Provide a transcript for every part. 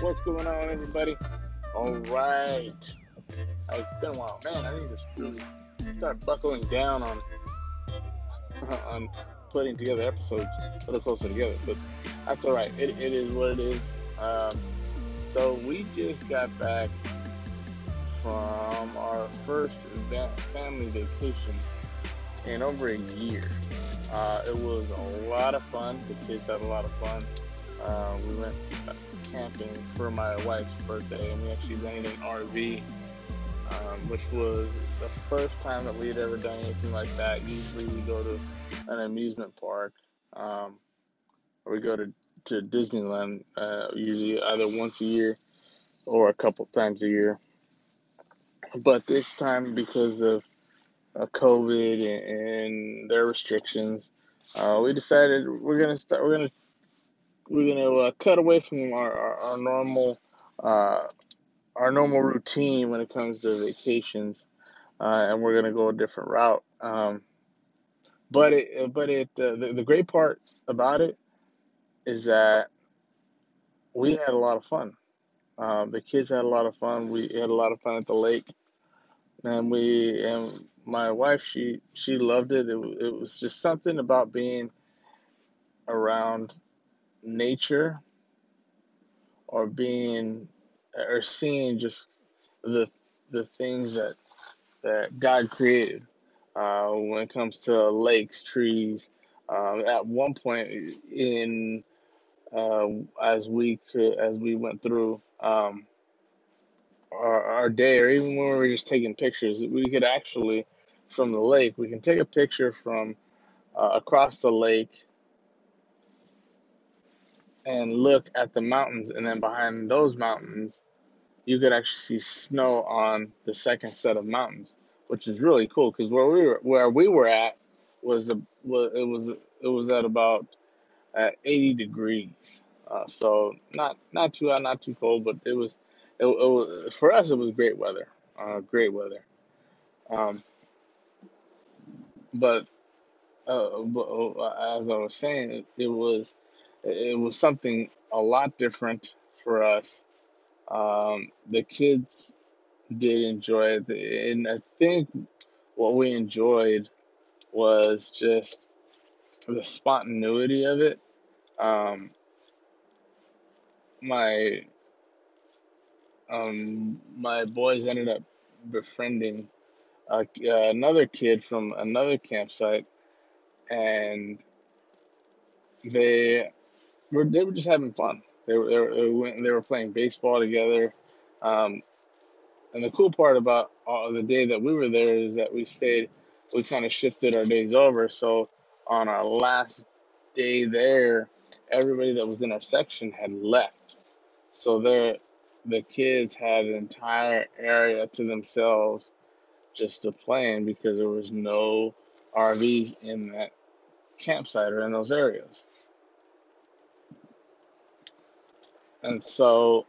What's going on, everybody? All right. It's been a while, man. I need to start buckling down on on putting together episodes a little closer together. But that's all right. It, it is what it is. Um, so we just got back from our first family vacation in over a year. Uh, it was a lot of fun. The kids had a lot of fun. Uh, we went camping for my wife's birthday, and we actually rented an RV, um, which was the first time that we had ever done anything like that. Usually, we go to an amusement park, um, or we go to to Disneyland, uh, usually either once a year or a couple times a year. But this time, because of uh, COVID and, and, their restrictions, uh, we decided we're gonna start. We're gonna we're gonna uh, cut away from our our, our normal uh, our normal routine when it comes to vacations, uh, and we're gonna go a different route. Um, but it but it the, the great part about it is that we had a lot of fun. Um, the kids had a lot of fun. We had a lot of fun at the lake, and we and my wife she she loved it. It, it was just something about being around nature or being or seeing just the the things that that God created uh, when it comes to lakes, trees. Um, at one point in uh, as we could as we went through um, our, our day, or even when we were just taking pictures, we could actually from the lake we can take a picture from uh, across the lake and look at the mountains, and then behind those mountains, you could actually see snow on the second set of mountains, which is really cool. Because where we were, where we were at, was a, it was it was at about at 80 degrees. Uh, so not not too hot, not too cold, but it was it, it was for us. It was great weather, uh, great weather. Um, but, uh, uh, as I was saying, it, it was it was something a lot different for us. Um, the kids did enjoy it, and I think what we enjoyed was just the spontaneity of it. Um, my um, my boys ended up befriending uh, another kid from another campsite, and they were they were just having fun. They were they were, they were playing baseball together. Um, and the cool part about uh, the day that we were there is that we stayed. We kind of shifted our days over. So on our last day there, everybody that was in our section had left. So there, the kids had an entire area to themselves just to play in because there was no RVs in that campsite or in those areas. And so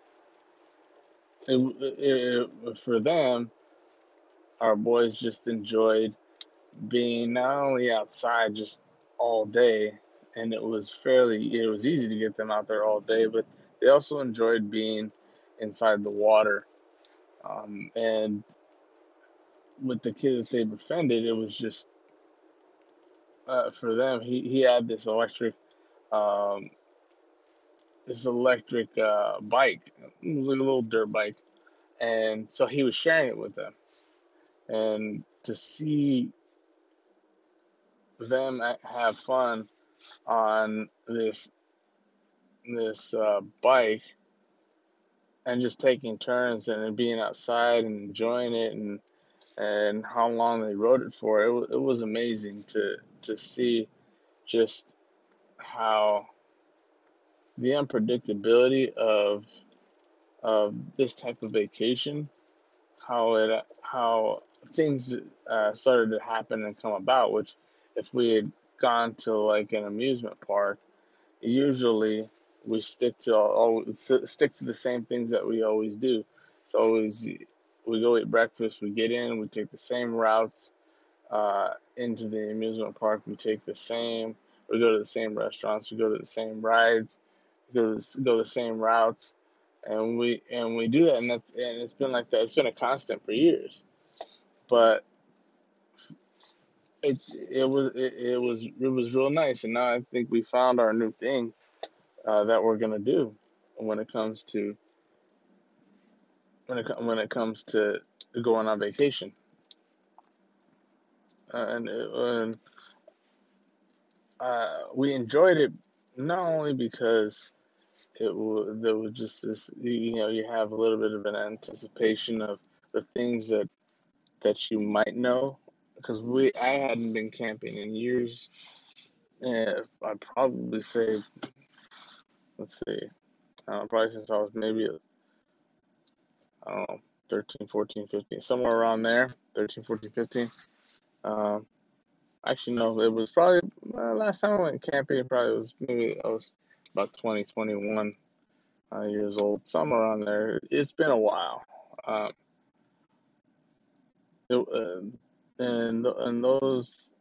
it, it, it, for them, our boys just enjoyed being not only outside just all day, and it was fairly, it was easy to get them out there all day, but they also enjoyed being inside the water. Um, and with the kid that they befriended, it was just uh, for them. He he had this electric um, this electric uh, bike. It was like a little dirt bike. And so he was sharing it with them. And to see them have fun on this this uh, bike and just taking turns and being outside and enjoying it and and how long they rode it for. It, it was amazing to to see just how the unpredictability of of this type of vacation, how it how things uh, started to happen and come about. Which, if we had gone to like an amusement park, usually we stick to all, stick to the same things that we always do. It's always we go eat breakfast, we get in, we take the same routes uh, into the amusement park. We take the same, we go to the same restaurants, we go to the same rides, go the same routes, and we and we do that, and that's and it's been like that. It's been a constant for years, but it it was it, it was it was real nice, and now I think we found our new thing uh, that we're gonna do when it comes to when it when it comes to going on vacation. Uh, and and uh, we enjoyed it not only because it there was just this you know you have a little bit of an anticipation of the things that that you might know because we I hadn't been camping in years. And I'd probably say, let's see, uh, probably since I was maybe I don't know, 13, 14, 15, somewhere around there, 13, 14, 15. Um, actually, no, it was probably uh, last time I went camping. Probably was maybe I was about 20, 21 uh, years old, somewhere around there. It's been a while. Um, it, uh, and and those,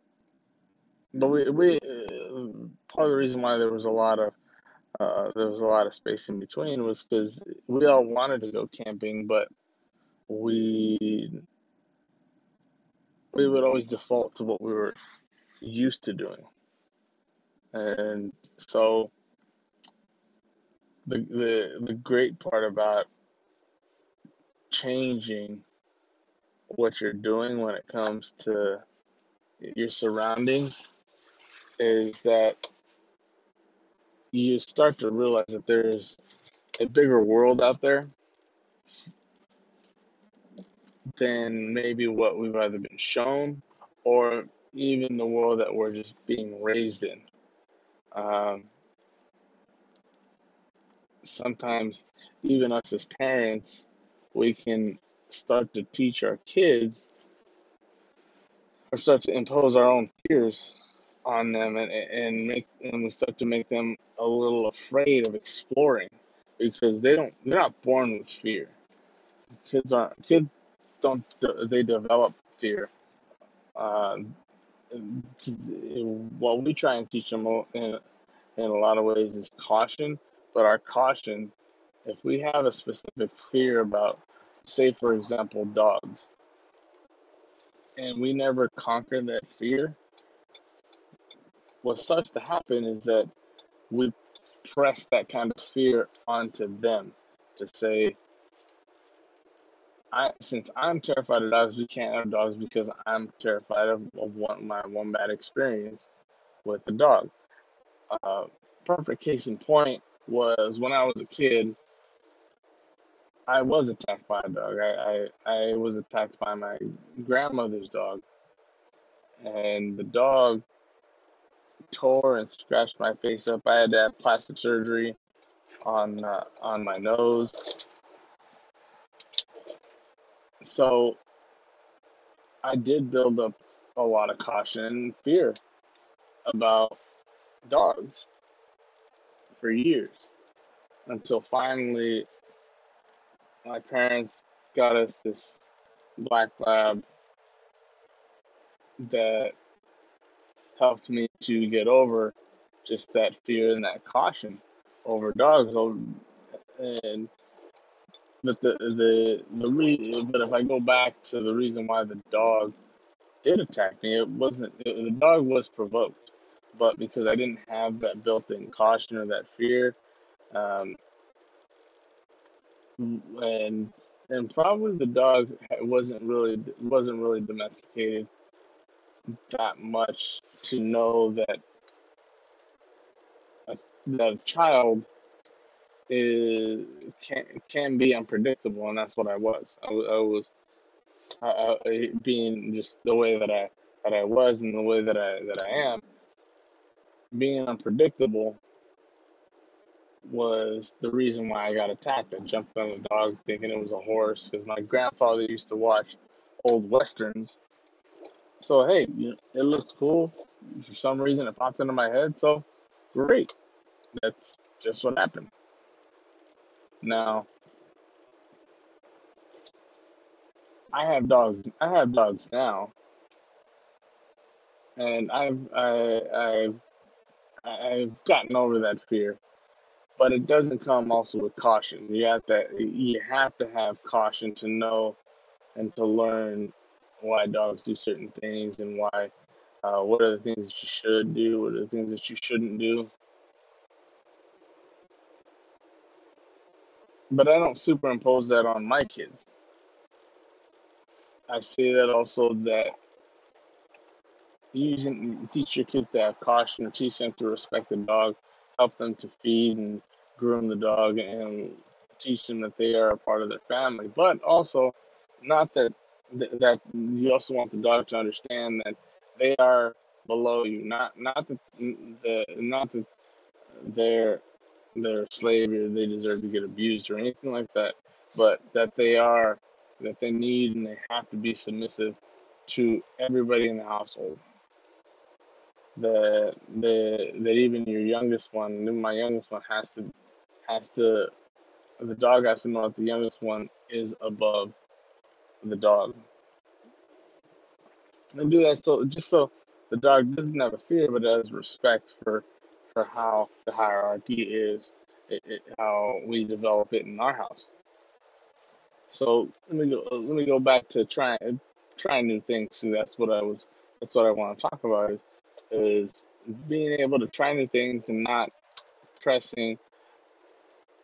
but we we uh, part of the reason why there was a lot of uh, there was a lot of space in between was because we all wanted to go camping, but we we would always default to what we were used to doing, and so the the the great part about changing what you're doing when it comes to your surroundings is that you start to realize that there's a bigger world out there than maybe what we've either been shown or even the world that we're just being raised in. Um, sometimes, even us as parents, we can start to teach our kids or start to impose our own fears on them and, and make and we start to make them a little afraid of exploring because they don't they're not born with fear. Kids aren't kids don't they develop fear. Uh, what we try and teach them in, in a lot of ways is caution but our caution if we have a specific fear about say for example dogs and we never conquer that fear what starts to happen is that we press that kind of fear onto them to say, I since I'm terrified of dogs, we can't have dogs because I'm terrified of, of one, my one bad experience with the dog. Uh, perfect case in point was when I was a kid. I was attacked by a dog. I, I, I was attacked by my grandmother's dog, and the dog tore and scratched my face up. I had to have plastic surgery on uh, on my nose. So I did build up a lot of caution and fear about dogs for years until finally my parents got us this black lab that helped me to get over just that fear and that caution over dogs. And but the the the re- but if I go back to the reason why the dog did attack me, it wasn't it, the dog was provoked, but because I didn't have that built-in caution or that fear, um, and and probably the dog wasn't really wasn't really domesticated that much to know that a, that a child is can can be unpredictable, and that's what I was. I, I was uh, being just the way that I that I was and the way that I that I am, being unpredictable was the reason why I got attacked. I jumped on the dog thinking it was a horse because my grandfather used to watch old westerns. So hey, it looks cool. For some reason, it popped into my head. So great. That's just what happened. Now, I have dogs. I have dogs now, and I've I I, I've I've gotten over that fear, but it doesn't come also with caution. You have to you have to have caution to know and to learn why dogs do certain things and why uh, what are the things that you should do, what are the things that you shouldn't do. But I don't superimpose that on my kids. I see that also that using teach your kids to have caution, or teach them to respect the dog, help them to feed and groom the dog, and teach them that they are a part of their family. But also, not that that you also want the dog to understand that they are below you. Not not that the not that they're they're slave or they deserve to get abused or anything like that, but that they are that they need and they have to be submissive to everybody in the household. That the that even your youngest one, my youngest one, has to has to the dog has to know that the youngest one is above the dog. And do that so just so the dog doesn't have a fear, but has respect for for how the hierarchy is, it, it, how we develop it in our house. So let me go. Let me go back to trying trying new things. That's what I was. That's what I want to talk about is is being able to try new things and not pressing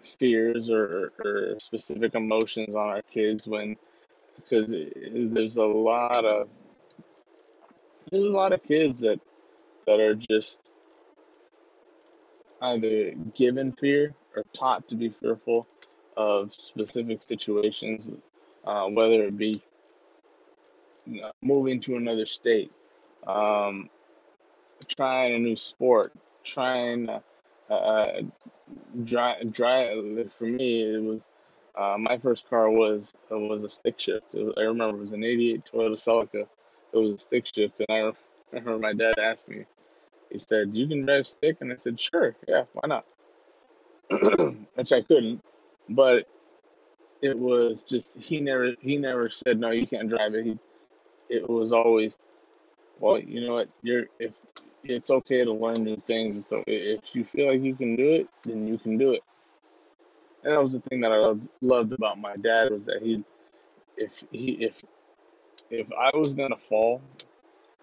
fears or, or specific emotions on our kids when because there's a lot of there's a lot of kids that that are just either given fear or taught to be fearful of specific situations, uh, whether it be you know, moving to another state, um, trying a new sport, trying uh, uh, drive. Drive for me, it was uh, my first car was uh, was a stick shift. Was, I remember it was an '88 Toyota Celica. It was a stick shift, and I remember my dad asked me. He said, "You can drive stick," and I said, "Sure, yeah, why not?" Which I couldn't, but it was just he never he never said no, you can't drive it. He it was always well, you know what, you're if it's okay to learn new things. So if you feel like you can do it, then you can do it. And that was the thing that I loved, loved about my dad was that he, if he if if I was gonna fall,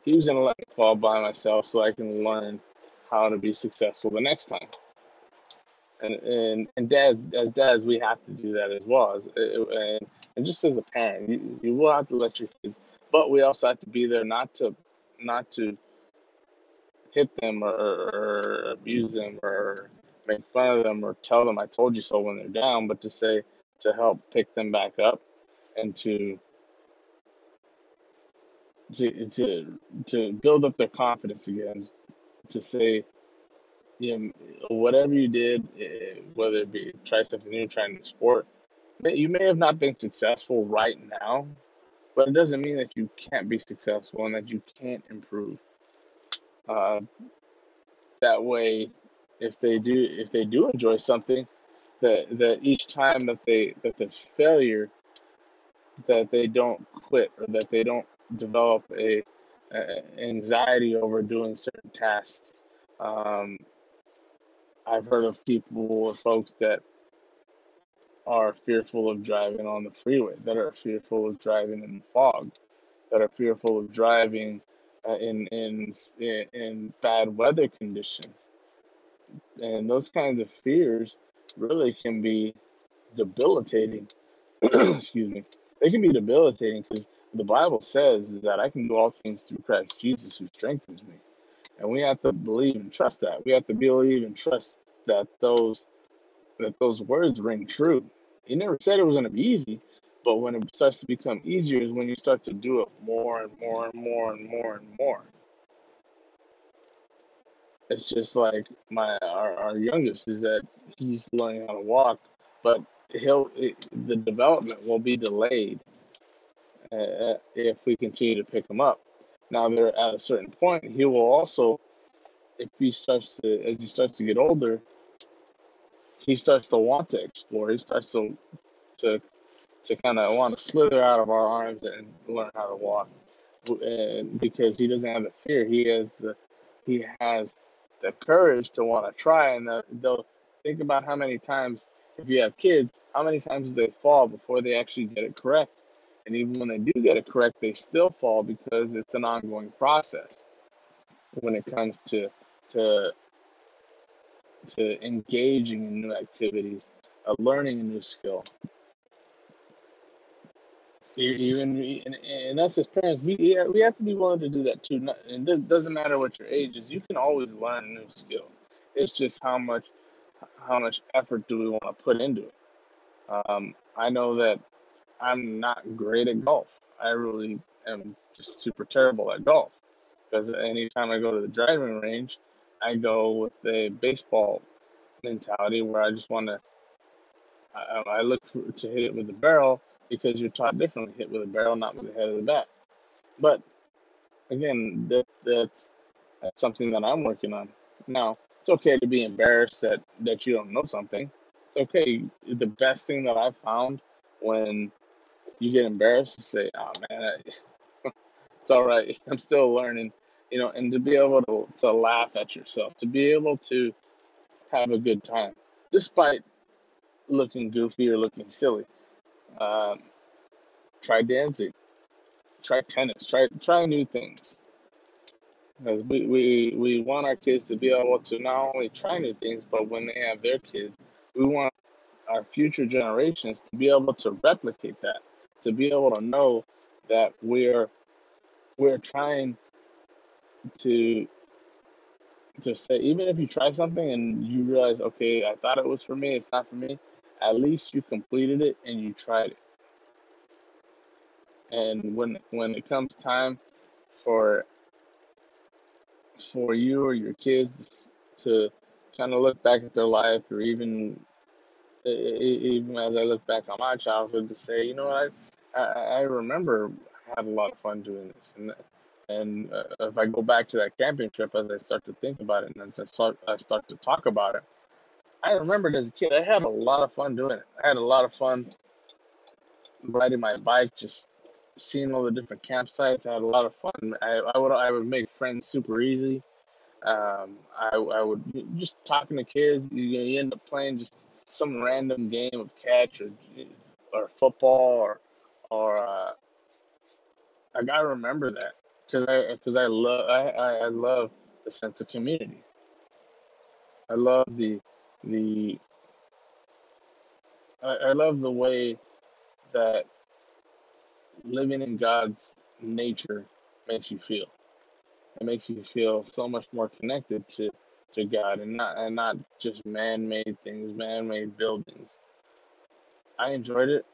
he was gonna let me fall by myself so I can learn how to be successful the next time and and and dad as dads we have to do that as well as uh, uh, and, and just as a parent you, you will have to let your kids but we also have to be there not to not to hit them or, or abuse them or make fun of them or tell them I told you so when they're down, but to say to help pick them back up and to to to to build up their confidence again. To say, you know, whatever you did, eh, whether it be try something new, try a new sport, you may have not been successful right now, but it doesn't mean that you can't be successful and that you can't improve. Uh, that way, if they do, if they do enjoy something, that that each time that they that the failure, that they don't quit or that they don't develop a, a anxiety over doing certain tasks. Um, I've heard of people or folks that are fearful of driving on the freeway, that are fearful of driving in the fog, that are fearful of driving uh, in in in bad weather conditions, and those kinds of fears really can be debilitating. Excuse me. They can be debilitating because the Bible says is that I can do all things through Christ Jesus who strengthens me. And we have to believe and trust that. We have to believe and trust that those that those words ring true. He never said it was going to be easy, but when it starts to become easier is when you start to do it more and more and more and more and more. It's just like my our, our youngest is that he's learning how to walk, but he'll it, the development will be delayed uh, if we continue to pick him up. Now, they're at a certain point, he will also, if he starts to, as he starts to get older, he starts to want to explore. He starts to to to kind of want to slither out of our arms and learn how to walk, and because he doesn't have the fear, he has the he has the courage to want to try. And the, they'll think about how many times, if you have kids, how many times they fall before they actually get it correct. And even when they do get it correct, they still fall because it's an ongoing process when it comes to to to engaging in new activities, uh, learning a new skill. Even and, and us as parents, we we have to be willing to do that too. And it doesn't matter what your age is. You can always learn a new skill. It's just how much how much effort do we want to put into it. Um, I know that I'm not great at golf. I really am just super terrible at golf because anytime I go to the driving range, I go with a baseball mentality where I just want to. I, I look for, to hit it with the barrel because you're taught differently. Hit with a barrel, not with the head of the bat. But again, that that's that's something that I'm working on. Now, it's okay to be embarrassed that that you don't know something. It's okay. The best thing that I've found when you get embarrassed to say, "Oh man, I, it's all right. I'm still learning." You know, and to be able to to laugh at yourself, to be able to have a good time, despite looking goofy or looking silly. Um, try dancing, try tennis, try try new things. Because we, we, we want our kids to be able to not only try new things, but when they have their kids, we want our future generations to be able to replicate that, to be able to know that we're we're trying to to say even if you try something and you realize okay i thought it was for me it's not for me at least you completed it and you tried it. And when when it comes time for for you or your kids to kind of look back at their life or even even as I look back on my childhood to say, you know I I, I remember I had a lot of fun doing this, and and uh, if I go back to that camping trip, as I start to think about it, and as I start I start to talk about it, I remembered as a kid I had a lot of fun doing it. I had a lot of fun riding my bike, just seeing all the different campsites. I had a lot of fun. I, I would I would make friends super easy. Um, I I would just talking to kids. You, you end up playing just some random game of catch or or football or or uh, I gotta remember that because I because I love I, I I love the sense of community. I love the the I, I love the way that living in God's nature makes you feel. It makes you feel so much more connected to, to God and not and not just man made things, man made buildings. I enjoyed it.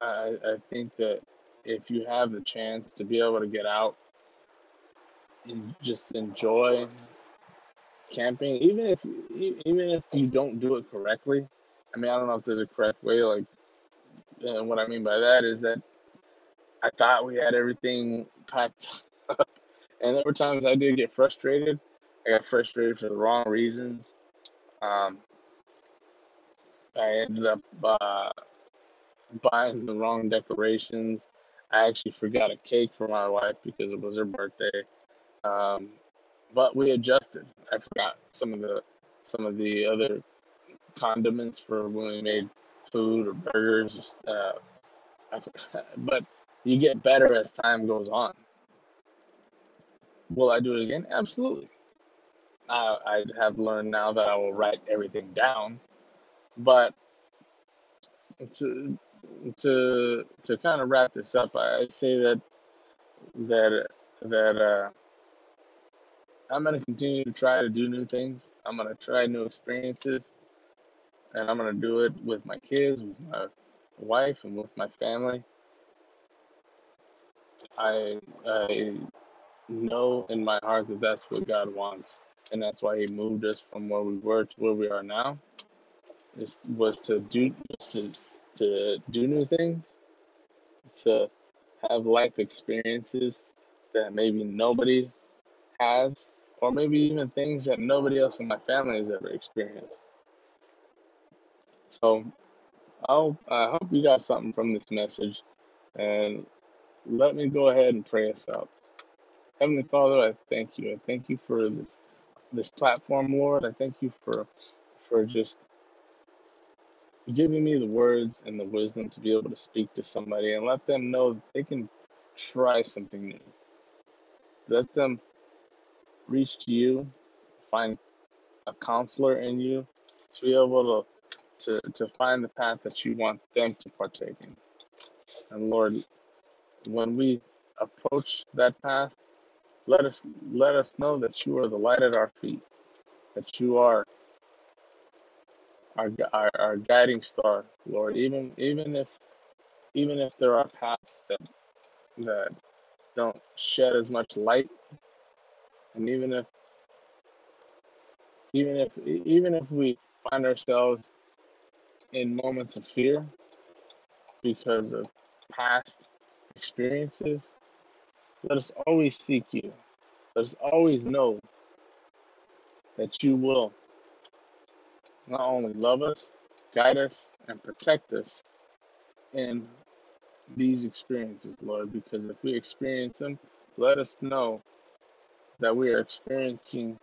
I I think that if you have the chance to be able to get out and just enjoy camping, even if even if you don't do it correctly. I mean, I don't know if there's a correct way. Like, and what I mean by that is that I thought we had everything packed up, and there were times I did get frustrated. I got frustrated for the wrong reasons. Um, I ended up uh, buying the wrong decorations. I actually forgot a cake for my wife because it was her birthday. Um, but we adjusted. I forgot some of the some of the other condiments for when we made food or burgers. Uh, but you get better as time goes on. Will I do it again? Absolutely. I, I have learned now that I will write everything down, but to to to kind of wrap this up, I say that that that uh, I'm gonna continue to try to do new things. I'm gonna try new experiences. and I'm gonna do it with my kids, with my wife, and with my family. I I know in my heart that that's what God wants, and that's why He moved us from where we were to where we are now. Is was to do to to do new things, to have life experiences that maybe nobody has, or maybe even things that nobody else in my family has ever experienced. So I'll, I hope you got something from this message, and let me go ahead and pray us out. Heavenly Father, I thank you. I thank you for this this platform, Lord. I thank you for for just giving me the words and the wisdom to be able to speak to somebody and let them know that they can try something new. Let them reach to you, find a counselor in you to be able to, to, to find the path that you want them to partake in. And Lord, when we approach that path, let us let us know that you are the light at our feet, that you are our, our, our guiding star, Lord. Even even if even if there are paths that that don't shed as much light, and even if even if even if we find ourselves in moments of fear because of past experiences, let us always seek you. Let us always know that you will not only love us, guide us, and protect us in these experiences, Lord, because if we experience them, let us know that we are experiencing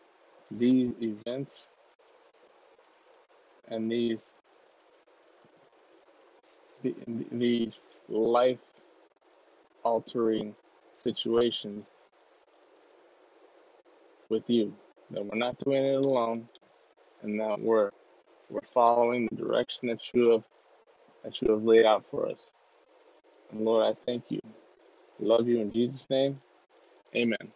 these events and these these life altering situations with you. That we're not doing it alone and that we're we're following the direction that you have that you have laid out for us. And Lord, I thank you. I love you in Jesus' name. Amen.